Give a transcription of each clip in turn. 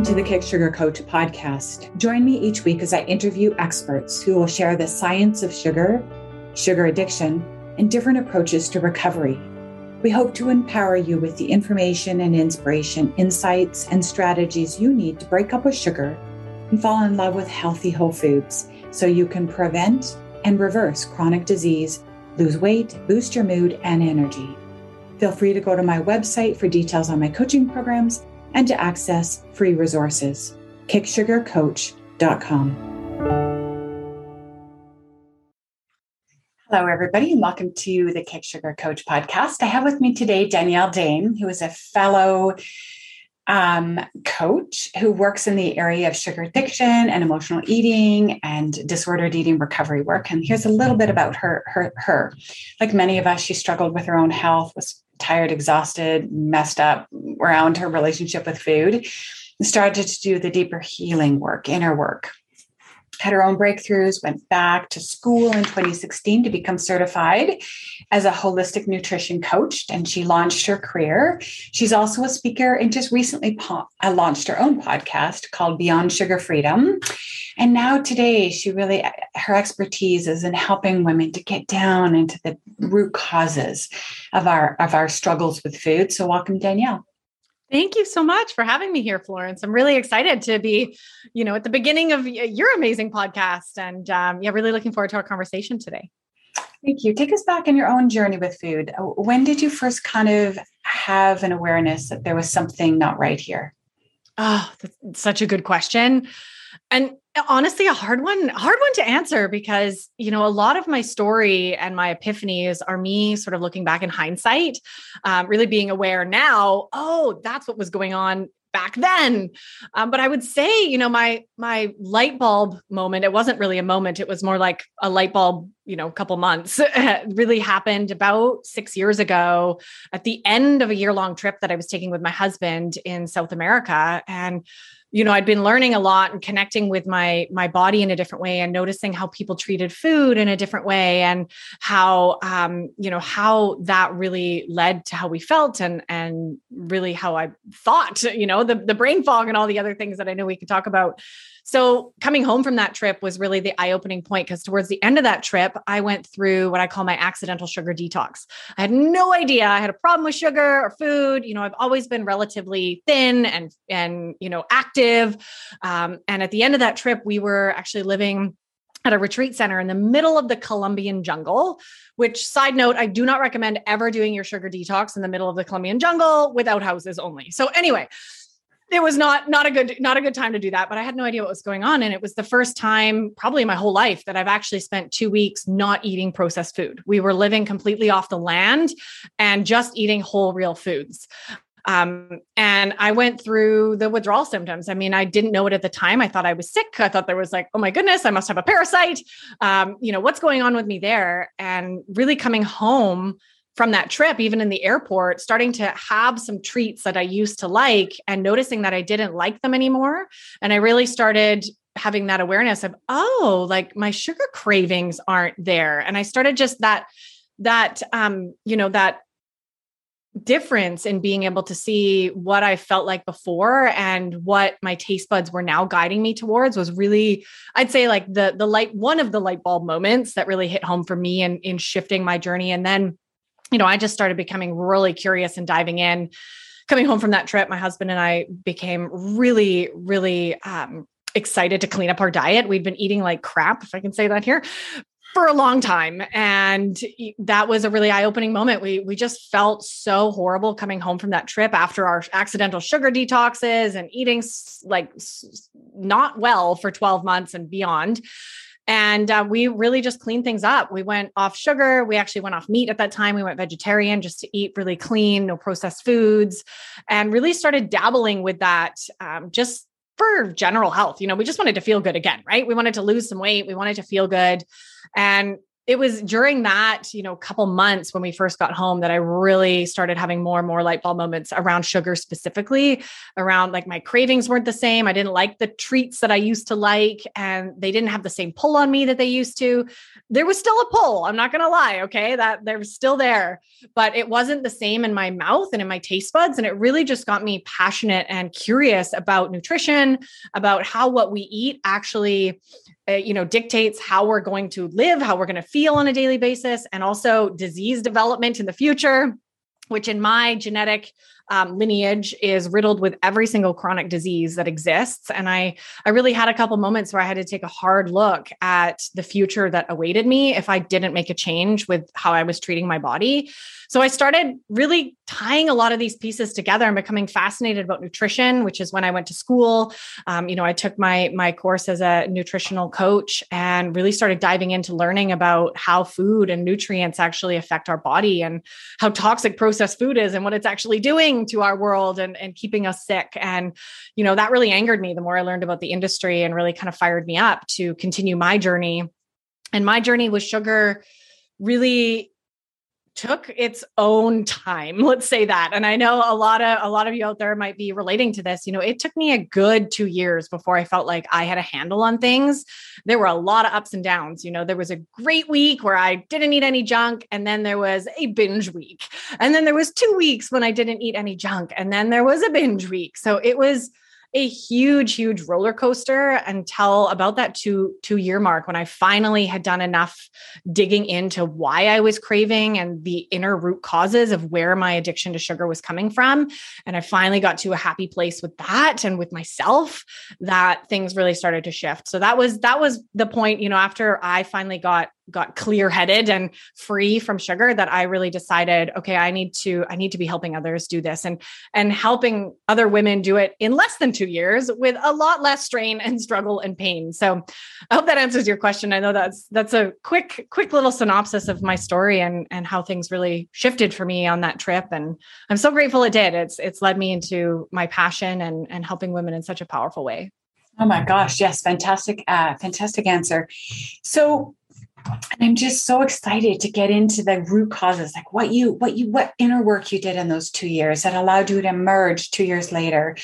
Welcome to the Kick Sugar Coach podcast. Join me each week as I interview experts who will share the science of sugar, sugar addiction, and different approaches to recovery. We hope to empower you with the information and inspiration, insights, and strategies you need to break up with sugar and fall in love with healthy whole foods so you can prevent and reverse chronic disease, lose weight, boost your mood and energy. Feel free to go to my website for details on my coaching programs and to access free resources. KickSugarCoach.com. Hello, everybody, and welcome to the Kick Sugar Coach podcast. I have with me today Danielle Daem, who is a fellow um, coach who works in the area of sugar addiction and emotional eating and disordered eating recovery work. And here's a little bit about her. Her, her. Like many of us, she struggled with her own health, was tired, exhausted, messed up around her relationship with food, started to do the deeper healing work, inner work. Had her own breakthroughs, went back to school in 2016 to become certified as a holistic nutrition coach, and she launched her career. She's also a speaker and just recently po- uh, launched her own podcast called Beyond Sugar Freedom. And now today, she really, her expertise is in helping women to get down into the root causes of our of our struggles with food. So welcome, Danielle. Thank you so much for having me here, Florence. I'm really excited to be, you know, at the beginning of your amazing podcast, and um, yeah, really looking forward to our conversation today. Thank you. Take us back in your own journey with food. When did you first kind of have an awareness that there was something not right here? Oh, that's such a good question. And honestly, a hard one, hard one to answer because, you know, a lot of my story and my epiphanies are me sort of looking back in hindsight, um, really being aware now, oh, that's what was going on back then. Um, but i would say you know my my light bulb moment it wasn't really a moment it was more like a light bulb you know a couple months really happened about six years ago. At the end of a year long trip that i was taking with my husband in south america and you know i'd been learning a lot and connecting with my my body in a different way and noticing how people treated food in a different way and how um you know how that really led to how we felt and and really how i thought you know the the brain fog and all the other things that i know we could talk about so coming home from that trip was really the eye-opening point because towards the end of that trip, I went through what I call my accidental sugar detox. I had no idea I had a problem with sugar or food. You know, I've always been relatively thin and and you know active. Um, and at the end of that trip, we were actually living at a retreat center in the middle of the Colombian jungle, which side note, I do not recommend ever doing your sugar detox in the middle of the Colombian jungle without houses only. So anyway, it was not not a good not a good time to do that but i had no idea what was going on and it was the first time probably my whole life that i've actually spent 2 weeks not eating processed food we were living completely off the land and just eating whole real foods um, and I went through the withdrawal symptoms. I mean, I didn't know it at the time. I thought I was sick. I thought there was like, oh my goodness, I must have a parasite. Um, you know, what's going on with me there? And really coming home from that trip, even in the airport, starting to have some treats that I used to like and noticing that I didn't like them anymore. And I really started having that awareness of, oh, like my sugar cravings aren't there. And I started just that, that, um, you know, that difference in being able to see what I felt like before and what my taste buds were now guiding me towards was really, I'd say like the the light one of the light bulb moments that really hit home for me in in shifting my journey. And then you know, I just started becoming really curious and diving in. Coming home from that trip, my husband and I became really, really um, excited to clean up our diet. We'd been eating like crap, if I can say that here, for a long time and that was a really eye-opening moment we we just felt so horrible coming home from that trip after our accidental sugar detoxes and eating like not well for 12 months and beyond and uh, we really just cleaned things up. We went off sugar. We actually went off meat at that time. We went vegetarian just to eat really clean, no processed foods, and really started dabbling with that um, just for general health. You know, we just wanted to feel good again, right? We wanted to lose some weight. We wanted to feel good. And it was during that, you know, couple months when we first got home that I really started having more and more light bulb moments around sugar specifically, around like my cravings weren't the same. I didn't like the treats that I used to like, and they didn't have the same pull on me that they used to. There was still a pull. I'm not going to lie. Okay. That they're still there, but it wasn't the same in my mouth and in my taste buds. And it really just got me passionate and curious about nutrition, about how what we eat actually uh, you know dictates how we're going to live how we're going to feel on a daily basis and also disease development in the future which in my genetic um, lineage is riddled with every single chronic disease that exists. And i i really had a couple moments where i had to take a hard look at the future that awaited me if i didn't make a change with how i was treating my body. So I started really tying a lot of these pieces together and becoming fascinated about nutrition, which is when I went to school. Um, you know, I took my my course as a nutritional coach and really started diving into learning about how food and nutrients actually affect our body and how toxic processed food is and what it's actually doing to our world and, and keeping us sick. And, you know, that really angered me the more I learned about the industry and really kind of fired me up to continue my journey. And my journey with sugar really took its own time let's say that. And i know a lot of a lot of you out there might be relating to this you know it took me a good 2 years before i felt like i had a handle on things. There were a lot of ups and downs you know there was a great week where i didn't eat any junk and then there was a binge week and then there was 2 weeks when i didn't eat any junk and then there was a binge week. So it was a huge, huge roller coaster until about that two two year mark when I finally had done enough digging into why I was craving and the inner root causes of where my addiction to sugar was coming from. And I finally got to a happy place with that and with myself that things really started to shift. So that was that was the point, you know, after I finally got got clear headed and free from sugar that I really decided, okay, I need to, I need to be helping others do this and, and helping other women do it in less than two years with a lot less strain and struggle and pain. So I hope that answers your question. I know that's, that's a quick, quick little synopsis of my story and, and how things really shifted for me on that trip. And I'm so grateful it did. It's, it's led me into my passion and, and helping women in such a powerful way. Oh my gosh, yes, fantastic, uh, fantastic answer. So and i'm just so excited to get into the root causes like what you what you what inner work you did in those two years that allowed you to emerge two years later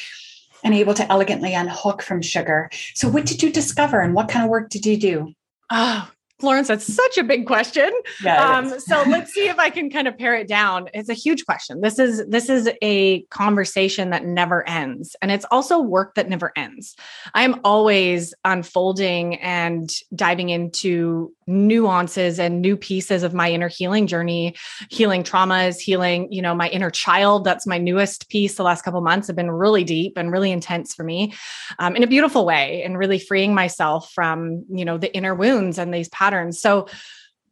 and able to elegantly unhook from sugar. So what did you discover and what kind of work did you do? Oh Florence, that's such a big question. Yeah, um, so let's see if I can kind of pare it down. It's a huge question. This is this is a conversation that never ends, and it's also work that never ends. I am always unfolding and diving into nuances and new pieces of my inner healing journey, healing traumas, healing, you know, my inner child. That's my newest piece. The last couple months have been really deep and really intense for me, um, in a beautiful way, and really freeing myself from you know the inner wounds and these patterns. So,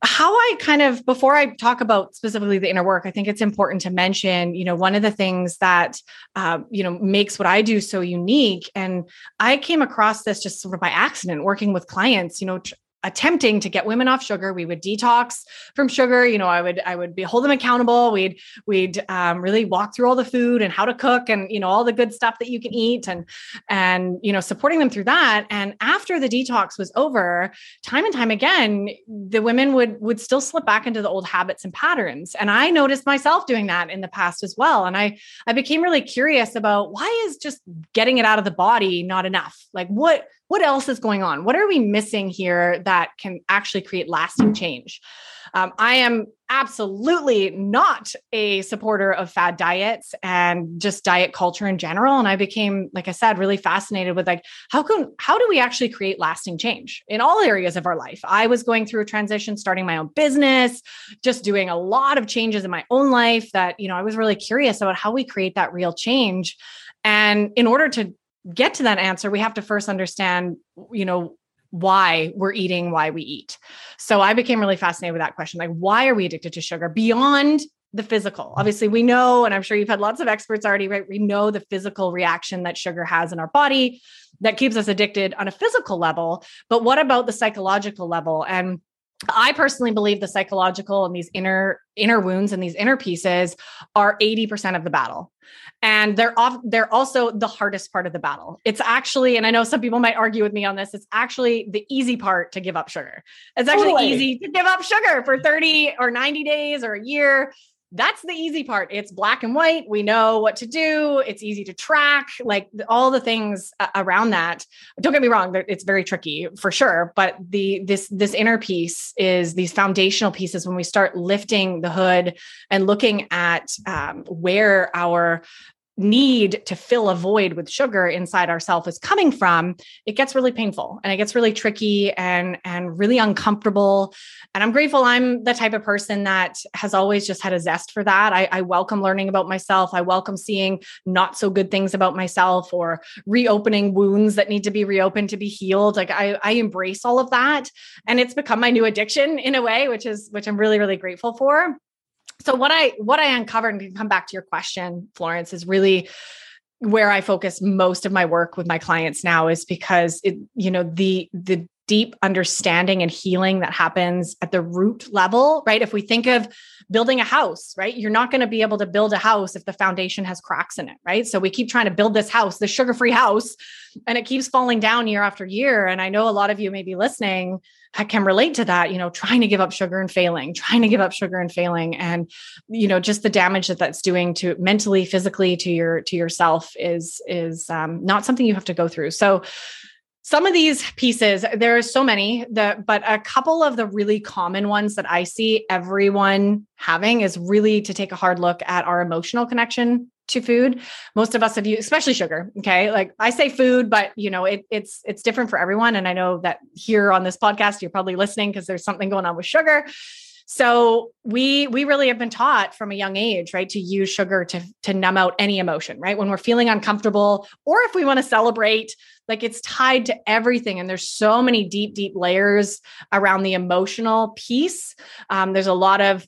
how I kind of before I talk about specifically the inner work, I think it's important to mention, you know, one of the things that uh, you know makes what I do so unique, and I came across this just sort of by accident working with clients, you know, tr- attempting to get women off sugar we would detox from sugar. You know i would i would be hold them accountable. We'd we'd um, really walk through all the food and how to cook and you know all the good stuff that you can eat and and you know supporting them through that. And after the detox was over time and time again the women would would still slip back into the old habits and patterns. And i noticed myself doing that in the past as well. And i i became really curious about why is just getting it out of the body not enough? Like what what else is going on? What are we missing here that can actually create lasting change? Um, I am absolutely not a supporter of fad diets and just diet culture in general. And I became, like I said, really fascinated with like, how can, how do we actually create lasting change in all areas of our life? I was going through a transition, starting my own business, just doing a lot of changes in my own life that, you know, I was really curious about how we create that real change. And in order to get to that answer, we have to first understand, you know, why we're eating, why we eat. So I became really fascinated with that question. Like, why are we addicted to sugar beyond the physical? Obviously, we know, and I'm sure you've had lots of experts already, right? We know the physical reaction that sugar has in our body that keeps us addicted on a physical level. But what about the psychological level? And I personally believe the psychological and these inner inner wounds and these inner pieces are 80% of the battle. And they're off, they're also the hardest part of the battle. It's actually, and I know some people might argue with me on this, it's actually the easy part to give up sugar. It's actually totally. easy to give up sugar for 30 or 90 days or a year that's the easy part. It's black and white. We know what to do. It's easy to track, like all the things around that. Don't get me wrong; it's very tricky for sure. But the this this inner piece is these foundational pieces. When we start lifting the hood and looking at um, where our need to fill a void with sugar inside ourselves is coming from it gets really painful and it gets really tricky and and really uncomfortable. And i'm grateful i'm the type of person that has always just had a zest for that. I, I welcome learning about myself. I welcome seeing not so good things about myself or reopening wounds that need to be reopened to be healed. Like i i embrace all of that. And it's become my new addiction in a way which is which i'm really really grateful for so what i what i uncovered and come back to your question florence is really where i focus most of my work with my clients now is because it you know the the deep understanding and healing that happens at the root level right? If we think of building a house right? You're not going to be able to build a house if the foundation has cracks in it right? So we keep trying to build this house this sugar free house and it keeps falling down year after year. And i know a lot of you may be listening I can relate to that, you know, trying to give up sugar and failing, trying to give up sugar and failing and you know, just the damage that that's doing to mentally, physically to your to yourself is is um, not something you have to go through. So some of these pieces there are so many that but a couple of the really common ones that i see everyone having is really to take a hard look at our emotional connection to food most of us have used especially sugar okay? Like i say food but you know it, it's it's different for everyone and i know that here on this podcast you're probably listening because there's something going on with sugar. So we we really have been taught from a young age right to use sugar to to numb out any emotion right? When we're feeling uncomfortable or if we want to celebrate like it's tied to everything and there's so many deep deep layers around the emotional piece. Um, there's a lot of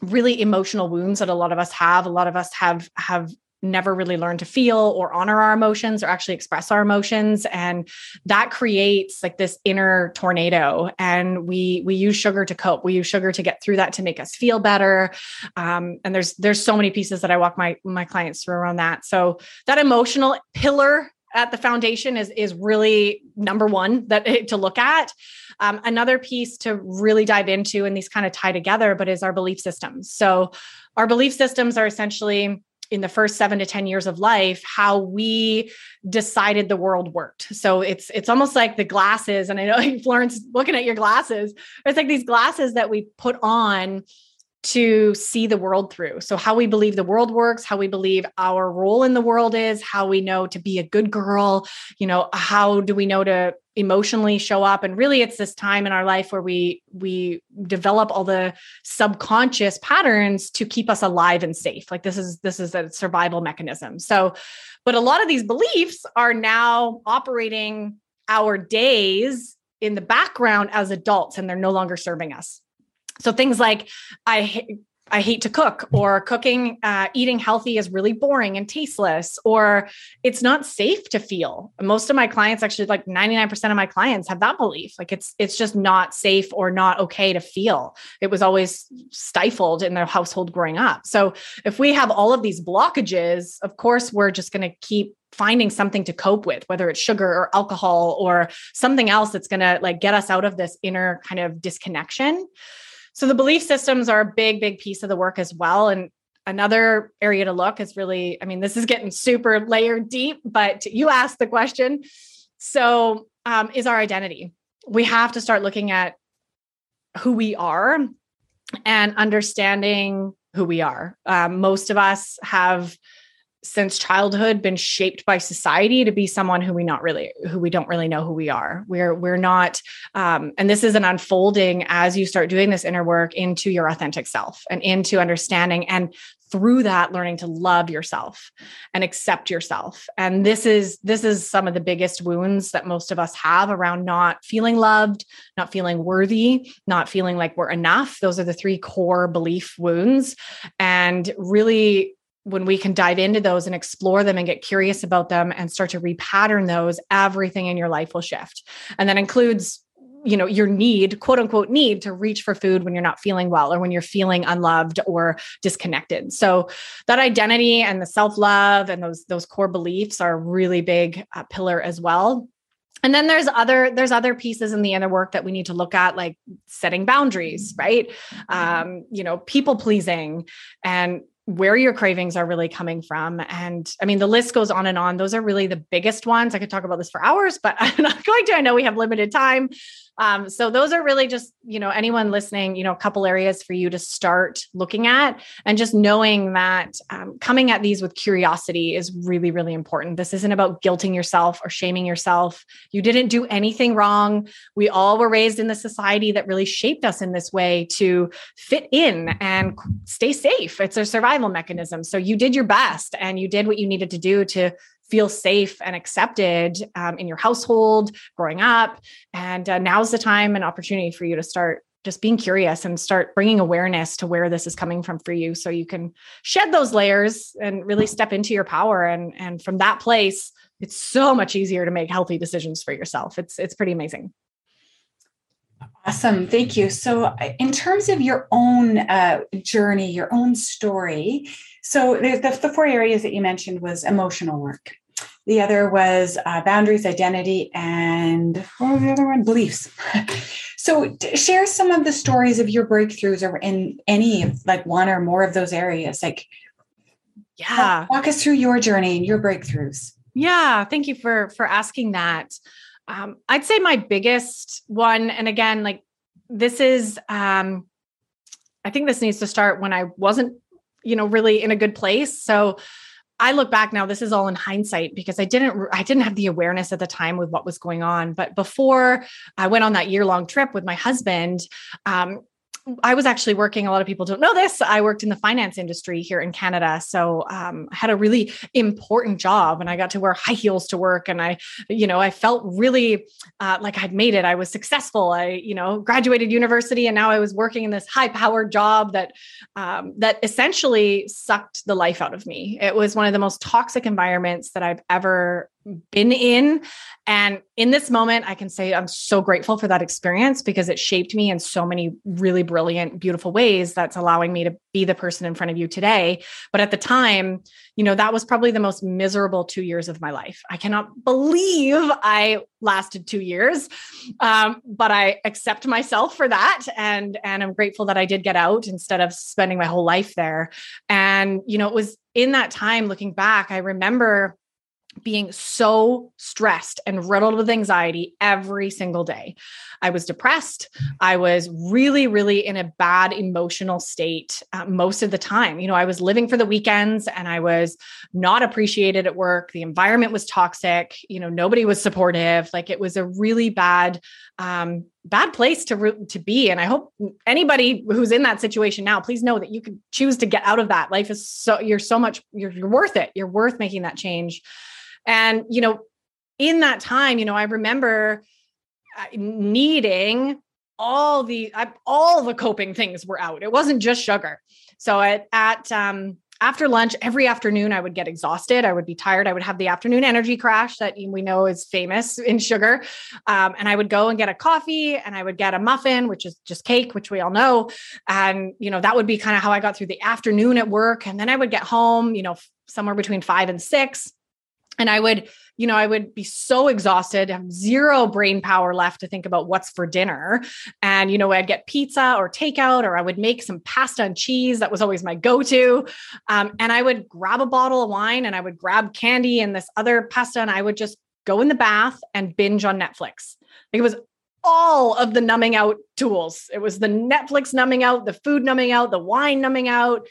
really emotional wounds that a lot of us have. A lot of us have have never really learned to feel or honor our emotions or actually express our emotions. And that creates like this inner tornado. And we we use sugar to cope. We use sugar to get through that to make us feel better. Um, and there's there's so many pieces that i walk my my clients through around that. So that emotional pillar at the foundation is is really number one that to look at um, another piece to really dive into, and these kind of tie together, but is our belief systems. So, our belief systems are essentially in the first 7 to 10 years of life how we decided the world worked so it's it's almost like the glasses and i know florence looking at your glasses it's like these glasses that we put on to see the world through. So, how we believe the world works, how we believe our role in the world is, how we know to be a good girl, you know, how do we know to emotionally show up? And really it's this time in our life where we we develop all the subconscious patterns to keep us alive and safe. Like this is this is a survival mechanism. So but a lot of these beliefs are now operating our days in the background as adults and they're no longer serving us so things like I I hate to cook, or cooking, uh, eating healthy is really boring and tasteless, or it's not safe to feel. Most of my clients, actually, like 99% of my clients have that belief. Like it's it's just not safe or not okay to feel. It was always stifled in their household growing up. So if we have all of these blockages, of course, we're just going to keep finding something to cope with whether it's sugar or alcohol or something else that's going to like get us out of this inner kind of disconnection so the belief systems are a big, big piece of the work as well. And another area to look is really, I mean, this is getting super layered deep, but you asked the question. So um, is our identity. We have to start looking at who we are and understanding who we are. Um, most of us have since childhood been shaped by society to be someone who we not really who we don't really know who we are. We're we're not um, and this is an unfolding as you start doing this inner work into your authentic self and into understanding and through that learning to love yourself and accept yourself. And this is this is some of the biggest wounds that most of us have around not feeling loved not feeling worthy not feeling like we're enough. Those are the three core belief wounds. And really when we can dive into those and explore them and get curious about them and start to repattern those, everything in your life will shift. And that includes you know your need quote unquote need to reach for food when you're not feeling well or when you're feeling unloved or disconnected. So that identity and the self-love and those those core beliefs are a really big uh, pillar as well. And then there's other there's other pieces in the inner work that we need to look at like setting boundaries right? Um you know people pleasing and where your cravings are really coming from. And I mean, the list goes on and on. Those are really the biggest ones. I could talk about this for hours, but I'm not going to. I know we have limited time. Um, so those are really just, you know, anyone listening, you know, a couple areas for you to start looking at and just knowing that um, coming at these with curiosity is really, really important. This isn't about guilting yourself or shaming yourself. You didn't do anything wrong. We all were raised in the society that really shaped us in this way to fit in and stay safe. It's a survival mechanism. So you did your best and you did what you needed to do to feel safe and accepted um, in your household growing up. And uh, now's the time and opportunity for you to start just being curious and start bringing awareness to where this is coming from for you so you can shed those layers and really step into your power. And and from that place it's so much easier to make healthy decisions for yourself. It's it's pretty amazing awesome thank you so in terms of your own uh, journey your own story so the, the, four areas that you mentioned was emotional work. The other was uh, boundaries, identity, and what was the other one? Beliefs. so share some of the stories of your breakthroughs or in any of like one or more of those areas. Like, yeah, walk us through your journey and your breakthroughs. Yeah, thank you for for asking that. Um, I'd say my biggest one, and again, like this is, um, I think this needs to start when I wasn't you know, really in a good place. So I look back now, this is all in hindsight because I didn't I didn't have the awareness at the time with what was going on. But before I went on that year long trip with my husband, um, I was actually working. A lot of people don't know this. I worked in the finance industry here in Canada, so um, I had a really important job, and I got to wear high heels to work. And I, you know, I felt really uh, like I'd made it. I was successful. I, you know, graduated university, and now I was working in this high-powered job that um, that essentially sucked the life out of me. It was one of the most toxic environments that I've ever been in. And in this moment, I can say I'm so grateful for that experience because it shaped me in so many really brilliant, beautiful ways that's allowing me to be the person in front of you today. But at the time, you know, that was probably the most miserable two years of my life. I cannot believe I lasted two years. Um, but I accept myself for that. And, and I'm grateful that I did get out instead of spending my whole life there. And, you know, it was in that time looking back, I remember being so stressed and riddled with anxiety every single day. I was depressed. I was really, really in a bad emotional state uh, most of the time. You know, I was living for the weekends and I was not appreciated at work. The environment was toxic. You know, nobody was supportive. Like it was a really bad, um, bad place to re- to be. And I hope anybody who's in that situation now, please know that you can choose to get out of that. Life is so you're so much you're, you're worth it. You're worth making that change. And, you know, in that time, you know, I remember uh, needing all the all the coping things were out. It wasn't just sugar. So at at um after lunch every afternoon i would get exhausted. I would be tired. I would have the afternoon energy crash that we know is famous in sugar. Um, and i would go and get a coffee and i would get a muffin which is just cake which we all know. And you know that would be kind of how i got through the afternoon at work. And then i would get home you know somewhere between five and six and I would, you know, I would be so exhausted, have zero brain power left to think about what's for dinner. And, you know, I'd get pizza or takeout, or I would make some pasta and cheese. That was always my go to. Um, and I would grab a bottle of wine and I would grab candy and this other pasta, and I would just go in the bath and binge on Netflix. It was all of the numbing out tools. It was the Netflix numbing out, the food numbing out, the wine numbing out.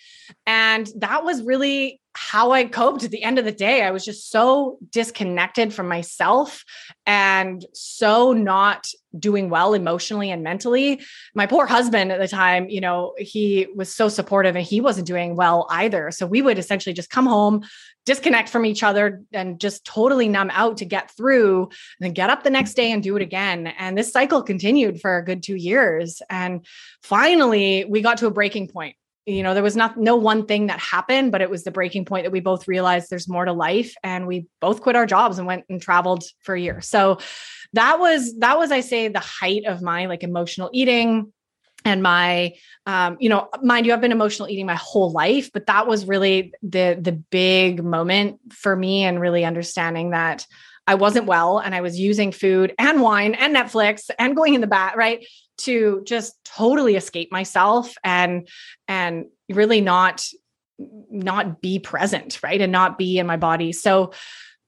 And that was really how I coped at the end of the day. I was just so disconnected from myself and so not doing well emotionally and mentally. My poor husband at the time, you know, he was so supportive and he wasn't doing well either. So we would essentially just come home, disconnect from each other and just totally numb out to get through and then get up the next day and do it again. And this cycle continued for a good 2 years and finally we got to a breaking point you know there was not no one thing that happened but it was the breaking point that we both realized there's more to life and we both quit our jobs and went and traveled for a year. So that was that was i say the height of my like emotional eating and my um, you know mind you i've been emotional eating my whole life but that was really the the big moment for me and really understanding that i wasn't well and i was using food and wine and netflix and going in the bat right to just totally escape myself and and really not not be present right and not be in my body. So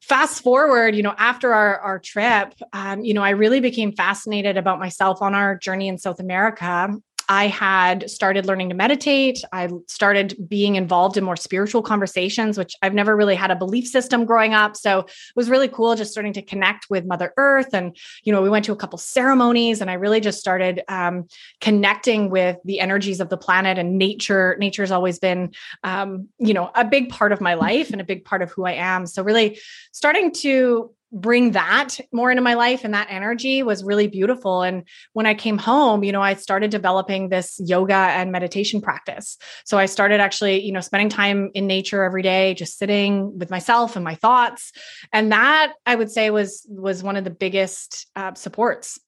fast forward you know after our our trip um, you know i really became fascinated about myself on our journey in south america I had started learning to meditate. I started being involved in more spiritual conversations, which I've never really had a belief system growing up. So it was really cool just starting to connect with Mother Earth. And, you know, we went to a couple ceremonies and I really just started um, connecting with the energies of the planet and nature. Nature's always been, um, you know, a big part of my life and a big part of who I am. So really starting to bring that more into my life and that energy was really beautiful. And when i came home you know i started developing this yoga and meditation practice. So i started actually you know spending time in nature every day just sitting with myself and my thoughts. And that i would say was was one of the biggest uh, supports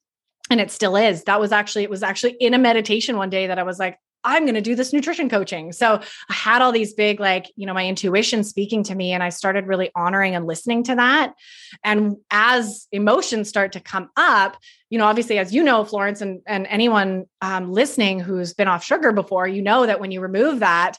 and it still is. That was actually it was actually in a meditation one day that i was like I'm going to do this nutrition coaching. So I had all these big, like, you know, my intuition speaking to me, and I started really honoring and listening to that. And as emotions start to come up, you know, obviously, as you know, Florence, and, and anyone um, listening who's been off sugar before, you know that when you remove that,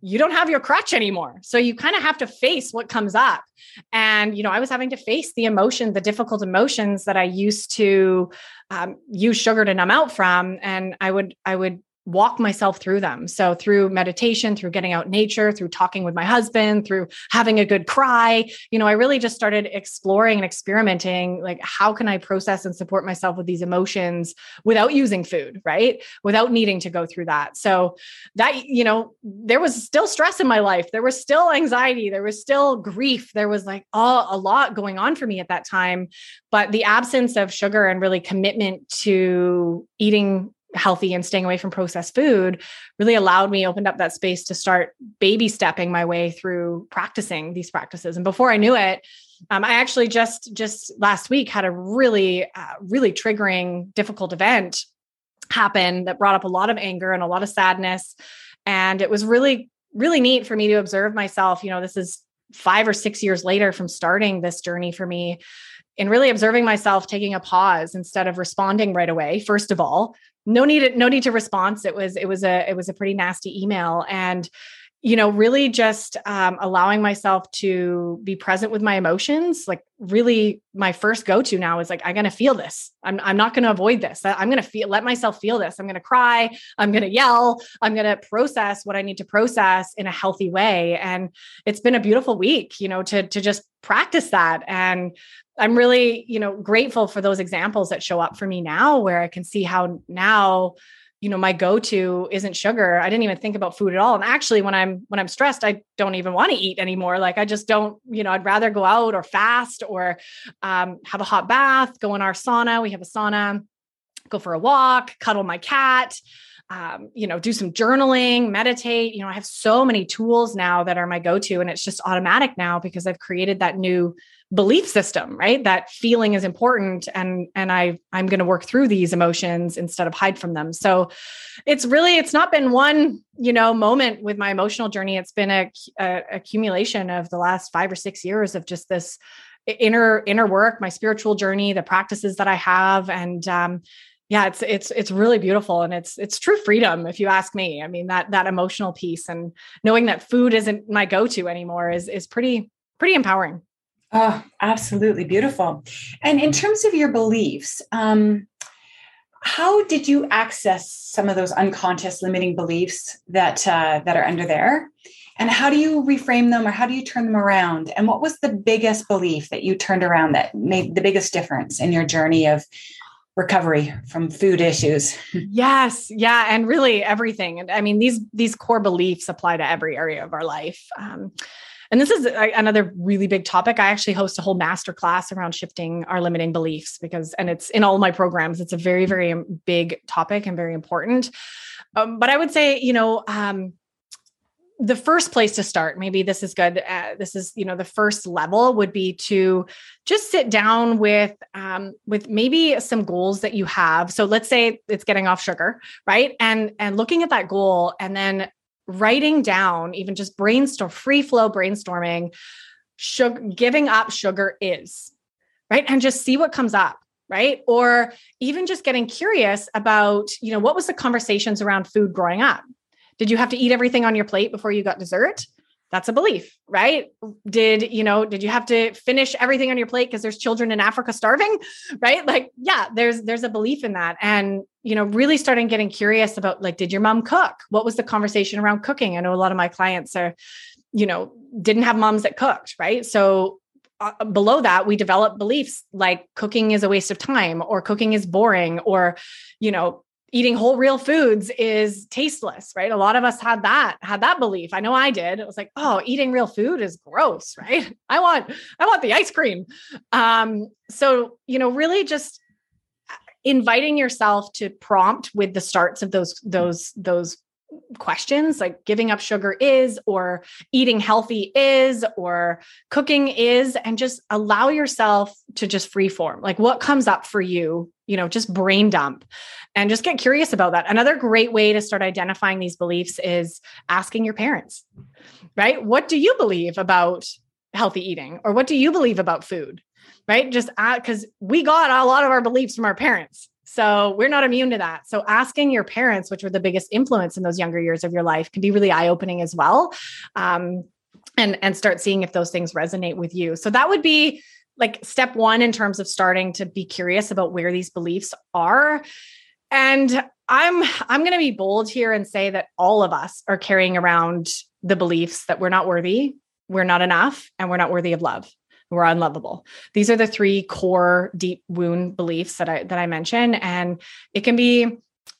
you don't have your crutch anymore. So you kind of have to face what comes up. And, you know, I was having to face the emotion, the difficult emotions that I used to um, use sugar to numb out from. And I would, I would walk myself through them. So through meditation, through getting out nature, through talking with my husband, through having a good cry, you know, I really just started exploring and experimenting like how can I process and support myself with these emotions without using food, right? Without needing to go through that. So that you know, there was still stress in my life. There was still anxiety, there was still grief. There was like all a lot going on for me at that time, but the absence of sugar and really commitment to eating healthy and staying away from processed food really allowed me opened up that space to start baby stepping my way through practicing these practices. And before i knew it um, i actually just just last week had a really uh, really triggering difficult event happen that brought up a lot of anger and a lot of sadness. And it was really really neat for me to observe myself you know this is five or six years later from starting this journey for me and really observing myself taking a pause instead of responding right away first of all. No need no need to response. It was it was a it was a pretty nasty email. And you know really just um, allowing myself to be present with my emotions like really my first go to now is like i'm going to feel this. I'm, I'm not going to avoid this. I'm going to feel let myself feel this. I'm going to cry. I'm going to yell. I'm going to process what i need to process in a healthy way. And it's been a beautiful week you know to to just practice that. And I'm really, you know, grateful for those examples that show up for me now where I can see how now, you know, my go-to isn't sugar. I didn't even think about food at all. And actually when I'm when I'm stressed, I don't even want to eat anymore. Like I just don't, you know, I'd rather go out or fast or um, have a hot bath, go in our sauna. We have a sauna, go for a walk, cuddle my cat. Um, you know, do some journaling, meditate. You know, I have so many tools now that are my go to, and it's just automatic now because I've created that new belief system right? That feeling is important and and i i'm going to work through these emotions instead of hide from them. So it's really it's not been one you know moment with my emotional journey. It's been a, a accumulation of the last 5 or 6 years of just this inner inner work my spiritual journey the practices that i have and um yeah it's it's it's really beautiful and it's it's true freedom if you ask me i mean that that emotional piece and knowing that food isn't my go-to anymore is is pretty pretty empowering Oh, absolutely beautiful. And in terms of your beliefs, um, how did you access some of those unconscious limiting beliefs that uh, that are under there? And how do you reframe them or how do you turn them around? And what was the biggest belief that you turned around that made the biggest difference in your journey of recovery from food issues? yes, yeah, and really everything. And I mean, these these core beliefs apply to every area of our life. Um, and this is another really big topic. I actually host a whole master class around shifting our limiting beliefs because, and it's in all my programs, it's a very, very big topic and very important. Um, but I would say, you know, um, the first place to start maybe this is good uh, this is you know the first level would be to just sit down with um, with maybe some goals that you have. So let's say it's getting off sugar right? And and looking at that goal and then writing down even just brainstorm free flow brainstorming sugar giving up sugar is right? And just see what comes up right? Or even just getting curious about you know what was the conversations around food growing up did you have to eat everything on your plate before you got dessert? That's a belief, right? Did, you know, did you have to finish everything on your plate because there's children in Africa starving, right? Like, yeah, there's there's a belief in that. And, you know, really starting getting curious about like did your mom cook? What was the conversation around cooking? I know a lot of my clients are, you know, didn't have moms that cooked, right? So uh, below that we develop beliefs like cooking is a waste of time or cooking is boring or you know eating whole real foods is tasteless, right? A lot of us had that, had that belief. I know I did. It was like, oh, eating real food is gross, right? I want, I want the ice cream. Um, so, you know, really just inviting yourself to prompt with the starts of those, those, those questions like giving up sugar is or eating healthy is or cooking is and just allow yourself to just free form like what comes up for you you know just brain dump and just get curious about that another great way to start identifying these beliefs is asking your parents right what do you believe about healthy eating or what do you believe about food right just because we got a lot of our beliefs from our parents so we're not immune to that. So asking your parents, which were the biggest influence in those younger years of your life, can be really eye opening as well. Um, and and start seeing if those things resonate with you. So that would be like step one in terms of starting to be curious about where these beliefs are. And I'm I'm going to be bold here and say that all of us are carrying around the beliefs that we're not worthy, we're not enough, and we're not worthy of love we're unlovable. These are the three core deep wound beliefs that I that I mentioned and it can be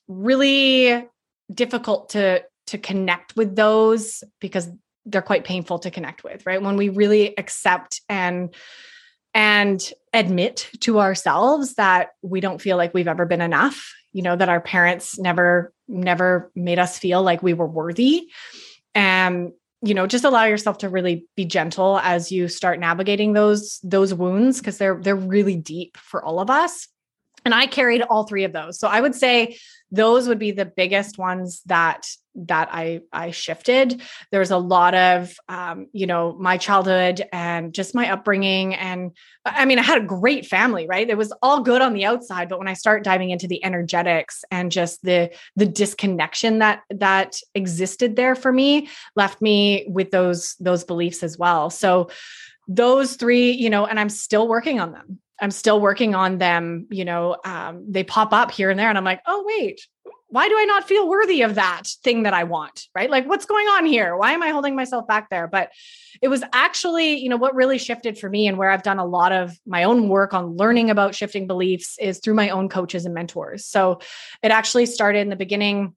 really difficult to to connect with those because they're quite painful to connect with, right? When we really accept and and admit to ourselves that we don't feel like we've ever been enough, you know, that our parents never never made us feel like we were worthy. And you know just allow yourself to really be gentle as you start navigating those those wounds because they're they're really deep for all of us and i carried all three of those so i would say those would be the biggest ones that that I I shifted. There's a lot of um, you know my childhood and just my upbringing, and I mean I had a great family, right? It was all good on the outside, but when I start diving into the energetics and just the the disconnection that that existed there for me, left me with those those beliefs as well. So those three, you know, and I'm still working on them. I'm still working on them. You know, um, they pop up here and there, and I'm like, oh wait, why do I not feel worthy of that thing that I want? Right? Like, what's going on here? Why am I holding myself back there? But it was actually, you know, what really shifted for me and where I've done a lot of my own work on learning about shifting beliefs is through my own coaches and mentors. So it actually started in the beginning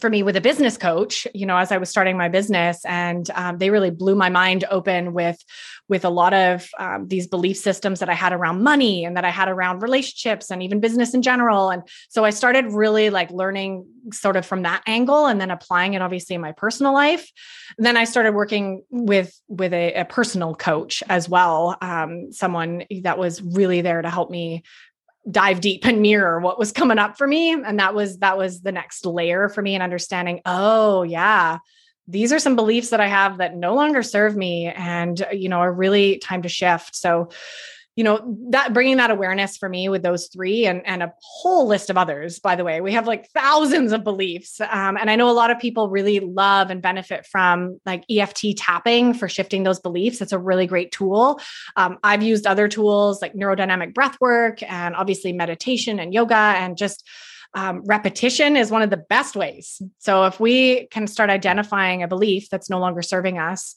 for me with a business coach you know as i was starting my business and um, they really blew my mind open with with a lot of um, these belief systems that i had around money and that i had around relationships and even business in general. And so i started really like learning sort of from that angle and then applying it obviously in my personal life. Then i started working with with a, a personal coach as well um, someone that was really there to help me dive deep and mirror what was coming up for me. And that was that was the next layer for me and understanding oh yeah these are some beliefs that i have that no longer serve me and you know are really time to shift. So you know that bringing that awareness for me with those three and, and a whole list of others by the way we have like thousands of beliefs um, and i know a lot of people really love and benefit from like EFT tapping for shifting those beliefs. It's a really great tool. Um, i've used other tools like neurodynamic breath work and obviously meditation and yoga and just um, repetition is one of the best ways. So if we can start identifying a belief that's no longer serving us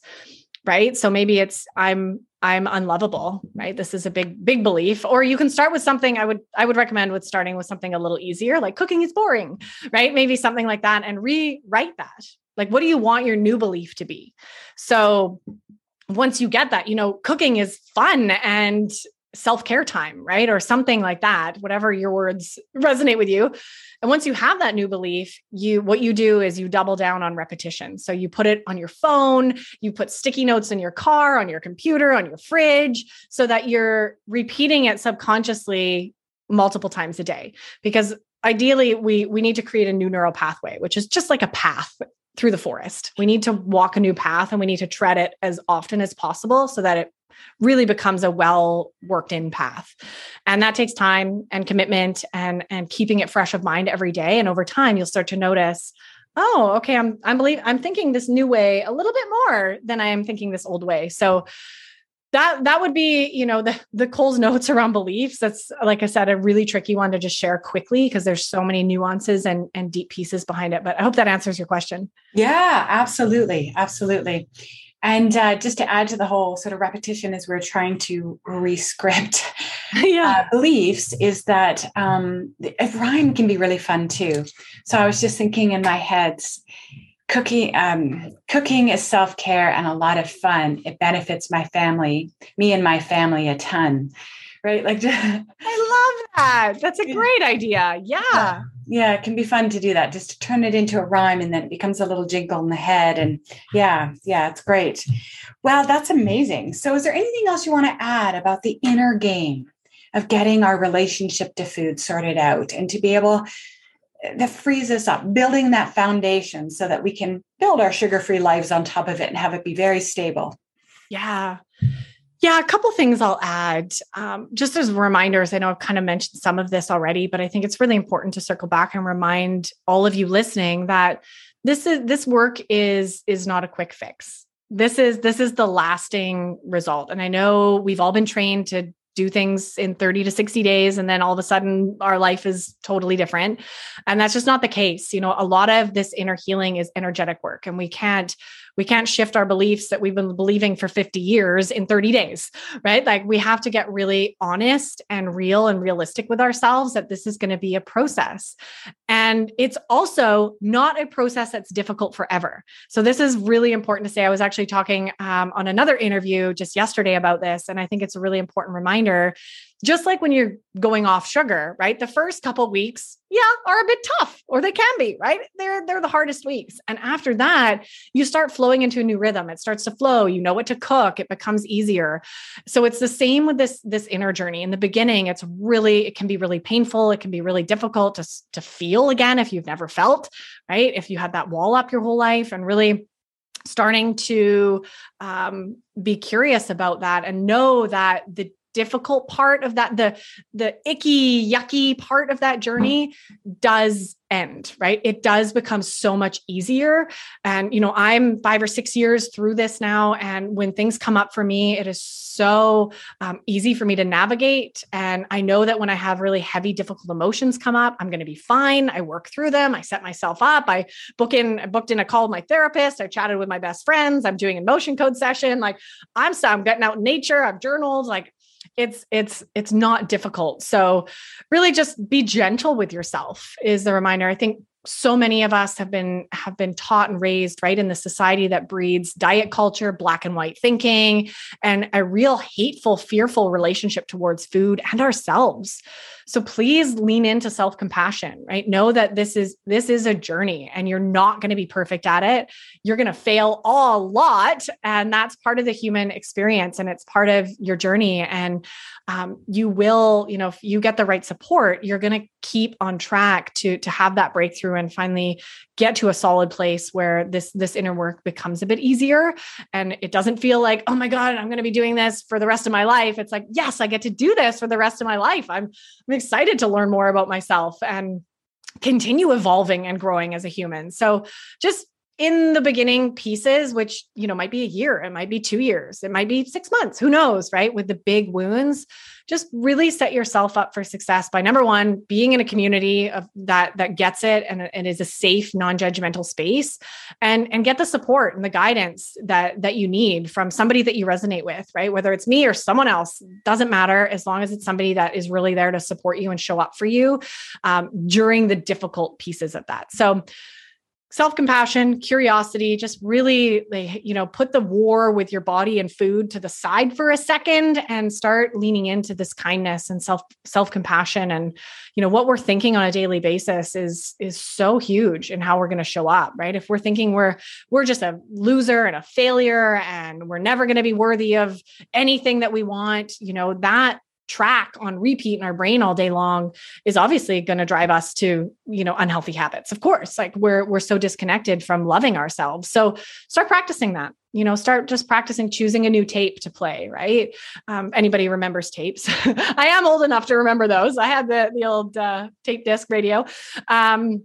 right? So maybe it's i'm i'm unlovable right? This is a big big belief. Or you can start with something i would i would recommend with starting with something a little easier like cooking is boring right? Maybe something like that and rewrite that. Like what do you want your new belief to be? So once you get that you know cooking is fun and self-care time, right? Or something like that, whatever your words resonate with you. And once you have that new belief, you what you do is you double down on repetition. So you put it on your phone, you put sticky notes in your car, on your computer, on your fridge, so that you're repeating it subconsciously multiple times a day. Because ideally we we need to create a new neural pathway, which is just like a path through the forest. We need to walk a new path and we need to tread it as often as possible so that it really becomes a well worked in path. And that takes time and commitment and and keeping it fresh of mind every day. And over time you'll start to notice oh okay i'm i'm believe i'm thinking this new way a little bit more than i am thinking this old way. So that that would be you know the the Coles Notes around beliefs. That's like i said a really tricky one to just share quickly because there's so many nuances and and deep pieces behind it. But i hope that answers your question. Yeah absolutely. Absolutely and uh, just to add to the whole sort of repetition as we're trying to rescript yeah. uh, beliefs, is that um, rhyme can be really fun too. So I was just thinking in my head, cooking um, cooking is self-care and a lot of fun. It benefits my family, me and my family a ton right? Like, I love that. That's a great idea. Yeah. yeah. it can be fun to do that, just to turn it into a rhyme and then it becomes a little jingle in the head. And yeah, yeah, it's great. Well, that's amazing. So, is there anything else you want to add about the inner game of getting our relationship to food sorted out and to be able eh, that frees us up, building that foundation so that we can build our sugar free lives on top of it and have it be very stable? Yeah. Yeah, a couple things I'll add. Um, just as reminders, I know I've kind of mentioned some of this already, but I think it's really important to circle back and remind all of you listening that this is this work is is not a quick fix. This is this is the lasting result. And I know we've all been trained to do things in 30 to 60 days and then all of a sudden our life is totally different and that's just not the case you know a lot of this inner healing is energetic work and we can't we can't shift our beliefs that we've been believing for 50 years in 30 days, right? Like we have to get really honest and real and realistic with ourselves that this is going to be a process. And it's also not a process that's difficult forever. So this is really important to say. I was actually talking um, on another interview just yesterday about this. And I think it's a really important reminder just like when you're going off sugar, right? The first couple weeks, yeah, are a bit tough, or they can be, right? They're they're the hardest weeks. And after that, you start flowing into a new rhythm. It starts to flow. You know what to cook. It becomes easier. So it's the same with this this inner journey. In the beginning, it's really it can be really painful. It can be really difficult to to feel again if you've never felt, right? If you had that wall up your whole life and really starting to um, be curious about that and know that the difficult part of that the the icky yucky part of that journey does end right? It does become so much easier. And you know i'm five or six years through this now and when things come up for me it is so um, easy for me to navigate. And i know that when i have really heavy difficult emotions come up i'm going to be fine. I work through them. I set myself up. I book in I booked in a call with my therapist. I chatted with my best friends. I'm doing a motion code session. Like i'm so i'm getting out in nature. I've journaled. Like it's it's it's not difficult. So really just be gentle with yourself is the reminder. I think so many of us have been have been taught and raised right in the society that breeds diet culture black and white thinking and a real hateful fearful relationship towards food and ourselves so please lean into self-compassion right? Know that this is this is a journey and you're not going to be perfect at it. You're going to fail a lot and that's part of the human experience and it's part of your journey. And um, you will you know if you get the right support you're going to keep on track to to have that breakthrough and finally get to a solid place where this this inner work becomes a bit easier. And it doesn't feel like oh my god i'm going to be doing this for the rest of my life. It's like yes i get to do this for the rest of my life. I'm i'm excited to learn more about myself and continue evolving and growing as a human. So just in the beginning pieces which you know might be a year it might be 2 years it might be 6 months who knows right? With the big wounds just really set yourself up for success by number one being in a community of that that gets it and, and is a safe non-judgmental space and and get the support and the guidance that that you need from somebody that you resonate with right? Whether it's me or someone else doesn't matter as long as it's somebody that is really there to support you and show up for you um, during the difficult pieces of that. So self-compassion curiosity just really you know put the war with your body and food to the side for a second and start leaning into this kindness and self self-compassion. And you know what we're thinking on a daily basis is is so huge in how we're going to show up right? If we're thinking we're we're just a loser and a failure and we're never going to be worthy of anything that we want you know that track on repeat in our brain all day long is obviously going to drive us to you know unhealthy habits of course like we're we're so disconnected from loving ourselves. So start practicing that you know start just practicing choosing a new tape to play right? Um, anybody remembers tapes? I am old enough to remember those. I had the the old uh, tape disc radio. Um,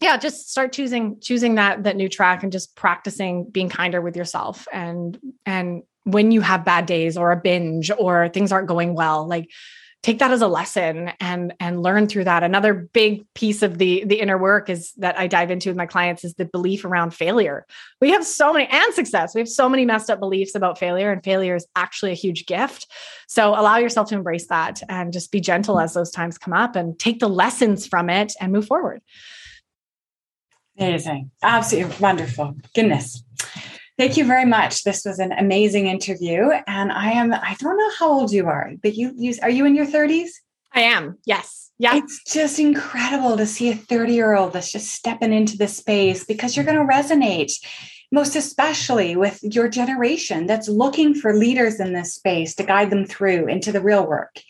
yeah just start choosing choosing that that new track and just practicing being kinder with yourself and and when you have bad days or a binge or things aren't going well like take that as a lesson and and learn through that. Another big piece of the the inner work is that i dive into with my clients is the belief around failure. We have so many and success. We have so many messed up beliefs about failure and failure is actually a huge gift. So allow yourself to embrace that and just be gentle as those times come up and take the lessons from it and move forward. Amazing. Absolutely wonderful. Goodness Thank you very much. This was an amazing interview. And I am, I don't know how old you are, but you, you are you in your 30s? I am. Yes. Yeah. It's just incredible to see a 30 year old that's just stepping into the space because you're going to resonate, most especially with your generation that's looking for leaders in this space to guide them through into the real work.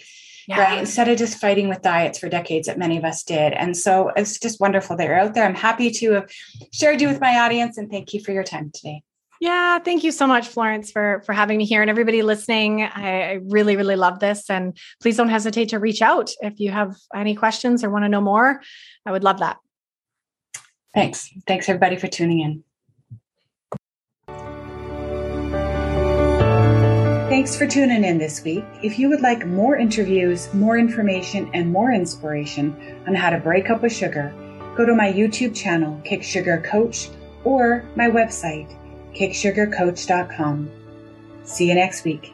Yeah. Right. Instead of just fighting with diets for decades that many of us did. And so it's just wonderful that you're out there. I'm happy to have shared you with my audience and thank you for your time today. Yeah, thank you so much, Florence, for for having me here, and everybody listening. I, I, really, really love this, and please don't hesitate to reach out if you have any questions or want to know more. I would love that. Thanks. Thanks, everybody, for tuning in. Thanks for tuning in this week. If you would like more interviews, more information, and more inspiration on how to break up with sugar, go to my YouTube channel, Kick Sugar Coach, or my website kicksugarcoach.com. See you next week.